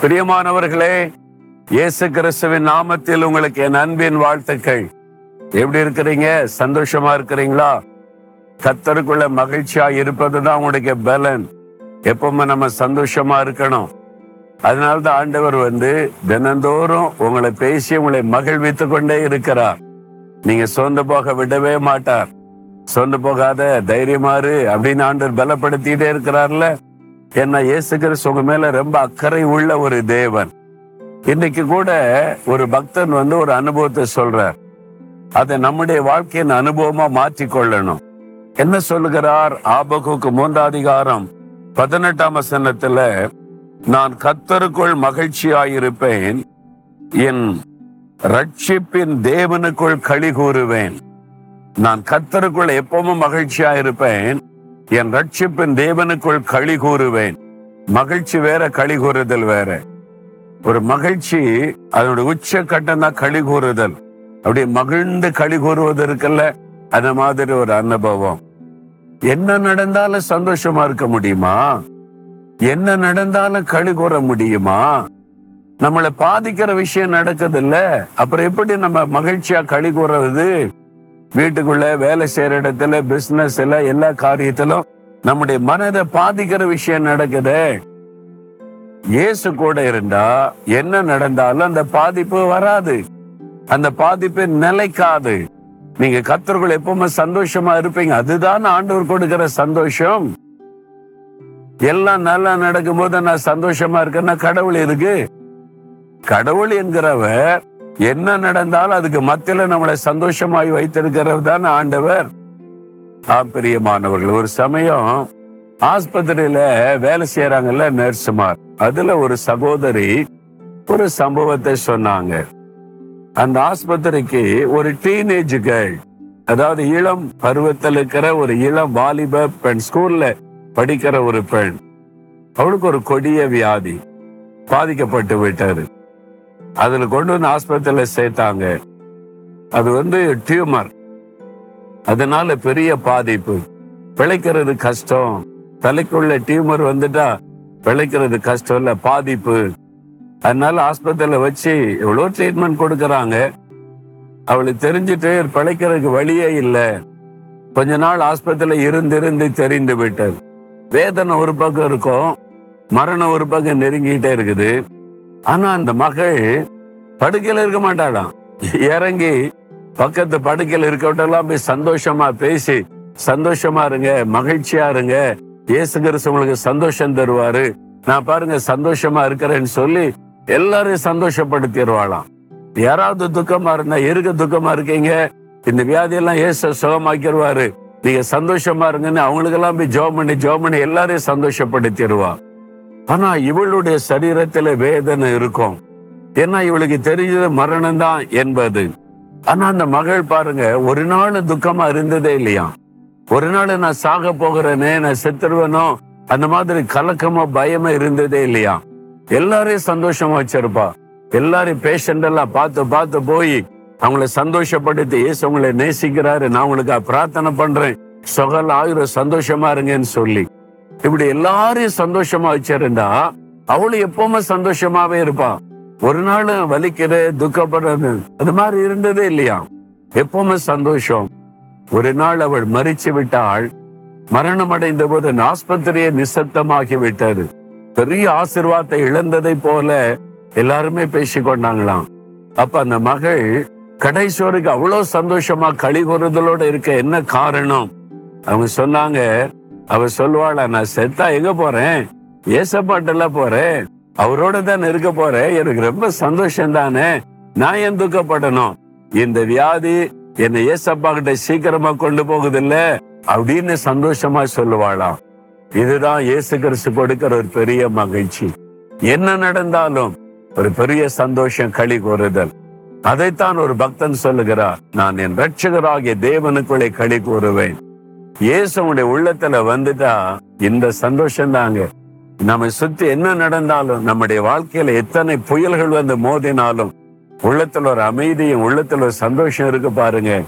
பிரியமானவர்களே இயேசு கிறிஸ்துவின் நாமத்தில் உங்களுக்கு என் அன்பின் வாழ்த்துக்கள். எப்படி இருக்கிறீங்க? சந்தோஷமா இருக்கிறீங்களா? கத்தருக்குள்ள மகிழ்ச்சியா இருப்பதுதான் உங்களுடைய பலன். எப்பவுமே நம்ம சந்தோஷமா இருக்கணும். அதனால்தான் ஆண்டவர் வந்து தினந்தோறும் உங்களை பேசி உங்களை மகிழ்வித்து கொண்டே இருக்கிறார். நீங்க சோர்ந்து போக விடவே மாட்டார். சோர்ந்து போகாத தைரியமாறு அப்படின்னு ஆண்டவர் பலப்படுத்திட்டே இருக்கிறார்ல. என்ன இயேசு கிறிஸ்து உங்க மேல ரொம்ப அக்கறை உள்ள ஒரு தேவன். இன்னைக்கு கூட ஒரு பக்தன் வந்து ஒரு அனுபவத்தை சொல்றார். அதை நம்முடைய வாழ்க்கையின் அனுபவமா மாற்றிக் கொள்ளணும் என்ன சொல்லுகிறார்? ஆபகுக்கு மூன்றாதிகாரம் பதினெட்டாம் வசனத்துல நான் கத்தருக்குள் மகிழ்ச்சியாயிருப்பேன் என் ரட்சிப்பின் தேவனுக்குள் களி கூறுவேன். நான் கத்தருக்குள் எப்பவும் மகிழ்ச்சியா இருப்பேன் என் ரட்சிப்பின் தேவனுக்குள் களி கூறுவேன். மகிழ்ச்சி வேற களி கூறுதல் வேற. ஒரு மகிழ்ச்சி அதனுடைய உச்ச கட்டம் தான் களி கூறுதல். அப்படி மகிழ்ந்து களி கூறுவது இருக்குல்ல அந்த மாதிரி ஒரு அனுபவம். என்ன நடந்தாலும் சந்தோஷமா இருக்க முடியுமா? என்ன நடந்தாலும் களி கூற முடியுமா? நம்மளை பாதிக்கிற விஷயம் நடக்குது இல்ல அப்புறம் எப்படி நம்ம மகிழ்ச்சியா களி கூறுறது? வீட்டுக்குள்ள வேலை செய்யற இடத்துல பிசினஸ்ல எல்லா காரியத்திலும் நம்முடைய மனதை பாதிக்கிற விஷயம் நடக்குதே. இயேசு கூட இருந்தா என்ன நடந்தாலும் அந்த பாதிப்பு வராது. அந்த பாதிப்பு நிலைக்காது. நீங்க கத்தர்கள் எப்பவுமே சந்தோஷமா இருப்பீங்க. அதுதான் ஆண்டவர் கொடுக்கிற சந்தோஷம். எல்லாம் நல்லா நடக்கும்போது நான் சந்தோஷமா இருக்கேன்னா கடவுள் இருக்கு கடவுள் என்கிறவர் என்ன நடந்தாலும் அதுக்கு மத்தியில நம்மளை சந்தோஷமாய் வைத்திருக்கிறவர் தான் ஆண்டவர். ஆப்பிரியமானவர்கள் ஒரு சமயம் ஆஸ்பத்திரியில வேலை செய்யறாங்கல்ல நர்சுமார் அதுல ஒரு சகோதரி ஒரு சம்பவத்தை சொன்னாங்க. அந்த ஆஸ்பத்திரிக்கு ஒரு டீனேஜ் கேர்ள் அதாவது இளம் பருவத்தில் இருக்கிற ஒரு இளம் வாலிப பெண் ஸ்கூல்ல படிக்கிற ஒரு பெண். அவளுக்கு ஒரு கொடிய வியாதி பாதிக்கப்பட்டு விட்டாரு அதுல கொண்டு வந்து ஆஸ்பத்திரியில சேர்த்தாங்க. அது வந்து டியூமர் அதனால பெரிய பாதிப்பு. பிழைக்கிறது கஷ்டம். தலைக்குள்ள டியூமர் வந்துட்டா பிழைக்கிறது கஷ்டம் இல்ல பாதிப்பு. அதனால ஆஸ்பத்திரியில வச்சு எவ்வளோ ட்ரீட்மெண்ட் கொடுக்கறாங்க. அவளுக்கு தெரிஞ்சுட்டு பிழைக்கிறதுக்கு வழியே இல்லை. கொஞ்ச நாள் ஆஸ்பத்திரியில இருந்து இருந்து தெரிந்து விட்டது. வேதனை ஒரு பக்கம் இருக்கும். மரணம் ஒரு பக்கம் நெருங்கிட்டே இருக்குது. ஆனா அந்த மகள் படுக்கையில இருக்க மாட்டாளாம். இறங்கி பக்கத்து படுக்கையில் இருக்கவட்டெல்லாம் போய் சந்தோஷமா பேசி சந்தோஷமா இருங்க மகிழ்ச்சியா இருங்க இயேசு கிறிஸ்து உங்களுக்கு சந்தோஷம் தருவாரு. நான் பாருங்க சந்தோஷமா இருக்கிறேன்னு சொல்லி எல்லாரையும் சந்தோஷப்படுத்திடுவாளாம். யாராவது துக்கமா இருந்தா இருக்க துக்கமா இருக்கீங்க? இந்த வியாதியெல்லாம் இயேசு சுகமாக்கிடுவாரு. நீங்க சந்தோஷமா இருங்கன்னு அவங்களுக்கெல்லாம் போய் ஜோம் பண்ணி ஜோம் பண்ணி எல்லாரையும் சந்தோஷப்படுத்திடுவா ஆனா இவளுடைய சரீரத்துல வேதனை இருக்கும். ஏன்னா இவளுக்கு தெரிஞ்சது மரணம் தான் என்பது. ஆனா அந்த மகள் பாருங்க ஒரு நாள் துக்கமா இருந்ததே இல்லையா? ஒரு நாள் நான் சாக போகிறேனே நான் செத்துருவனோ அந்த மாதிரி கலக்கமா பயமா இருந்ததே இல்லையா? எல்லாரையும் சந்தோஷமா வச்சிருப்பா. எல்லாரையும் பேஷண்ட் எல்லாம் பார்த்து பார்த்து போய் அவங்கள சந்தோஷப்படுத்தி ஏசு அவங்களை நேசிக்கிறாரு. நான் உங்களுக்கு பிரார்த்தனை பண்றேன். சொகல் ஆயிரம் சந்தோஷமா இருங்கன்னு சொல்லி. இப்படி எல்லாரையும் சந்தோஷமா வச்சிருந்தா அவளும் எப்பவுமே சந்தோஷமாவே இருப்பான் ஒரு நாள் வலிக்கிறது துக்கப்படுறது அது மாதிரி இருந்ததே இல்லையா? எப்பவுமே சந்தோஷம். ஒரு நாள் அவள் மறிச்சு விட்டாள். மரணம் அடைந்த போது ஆஸ்பத்திரியை நிசப்தமாகி விட்டது. பெரிய ஆசிர்வாதத்தை இழந்ததை போல எல்லாருமே பேசி கொண்டாங்களாம். அப்ப அந்த மகள் கடைசி அவ்வளவு சந்தோஷமா கழிவுறுதலோட கூறுதலோட இருக்க என்ன காரணம்? அவங்க சொன்னாங்க அவ சொல்லுவாளா நான் செத்தா எங்க போறேன்? ஏசப்பாட்டல போறேன்? அவரோட தான் இருக்க போறேன்? எனக்கு ரொம்ப சந்தோஷம் தானே நான் ஏன் துக்கப்படணும்? இந்த வியாதி என்னை ஏசப்பா கிட்ட சீக்கிரமா கொண்டு போகுதில்ல? அப்படின்னு சந்தோஷமா சொல்லுவாளாம் இதுதான் இயேசு கிறிஸ்து கொடுக்கிற ஒரு பெரிய மகிழ்ச்சி. என்ன நடந்தாலும் ஒரு பெரிய சந்தோஷம் களி கூறுதல். அதைத்தான் ஒரு பக்தன் சொல்லுகிறார் நான் என் ரட்சகராகிய தேவனுக்குள்ளே களி கூறுவேன். இயேசு உடைய உள்ளத்துல வந்துட்டா இந்த சந்தோஷம் தாங்க நம்ம சுத்தி என்ன நடந்தாலும் நம்முடைய வாழ்க்கையில எத்தனை புயல்கள் வந்து மோதினாலும் உள்ளத்துல ஒரு அமைதியும் உள்ளத்துல ஒரு சந்தோஷம் இருக்கு பாருங்க.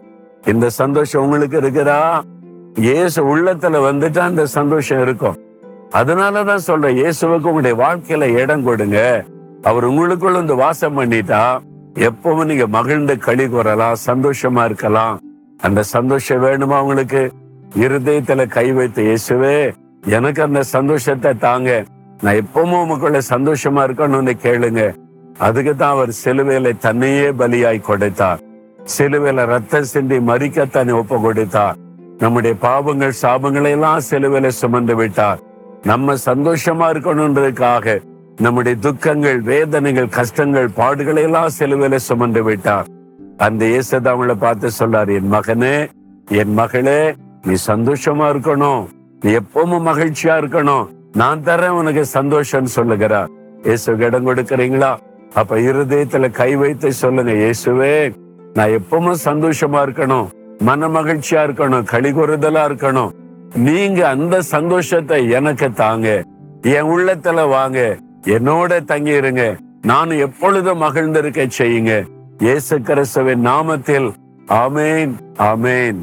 இந்த சந்தோஷம் உங்களுக்கு இருக்குதா? இயேசு உள்ளத்துல வந்துட்டா இந்த சந்தோஷம் இருக்கும். அதனாலதான் சொல்றேன் இயேசுவுக்கு உங்களுடைய வாழ்க்கையில இடம் கொடுங்க. அவர் உங்களுக்குள்ள வந்து வாசம் பண்ணிட்டா எப்பவும் நீங்க மகிழ்ந்து களி கூறலாம் சந்தோஷமா இருக்கலாம். அந்த சந்தோஷம் வேணுமா உங்களுக்கு? இருதயத்துல கை வைத்து இயேசுவே எனக்கு அந்த சந்தோஷத்தை தாங்க. நான் எப்பவும் உமக்குள்ள சந்தோஷமா இருக்கணும்னு கேளுங்க. அதுக்கு தான் அவர் சிலுவையில தன்னையே பலியாய் கொடுத்தார். சிலுவையில ரத்தம் சிந்தி மறிக்க தன்னை ஒப்பு கொடுத்தார். நம்முடைய பாவங்கள் சாபங்களை எல்லாம் சிலுவையில சுமந்து விட்டார். நம்ம சந்தோஷமா இருக்கணுன்றதுக்காக நம்முடைய துக்கங்கள் வேதனைகள் கஷ்டங்கள் பாடுகளை எல்லாம் சிலுவையில சுமந்து விட்டார். அந்த இயேசுதாமலை பார்த்து சொல்றார் என் மகனே என் மகளே நீ சந்தோஷமா இருக்கணும். நீ எப்பவும் மகிழ்ச்சியா இருக்கணும். நான் தரேன் உனக்கு சந்தோஷம் சொல்லுகிறா. இயேசு இடம் கொடுக்கறீங்களா? அப்ப இருதயத்துல கை வைத்து சொல்லுங்க இயேசுவே நான் எப்பவும் சந்தோஷமா இருக்கணும். மன மகிழ்ச்சியா இருக்கணும். கழிகுறுதலா இருக்கணும். நீங்க அந்த சந்தோஷத்தை எனக்கு தாங்க. என் உள்ளத்துல வாங்க. என்னோட தங்கி இருங்க நான் எப்பொழுதும் மகிழ்ந்திருக்க செய்யுங்க. இயேசு கிறிஸ்துவின் நாமத்தில். ஆமேன். ஆமேன்.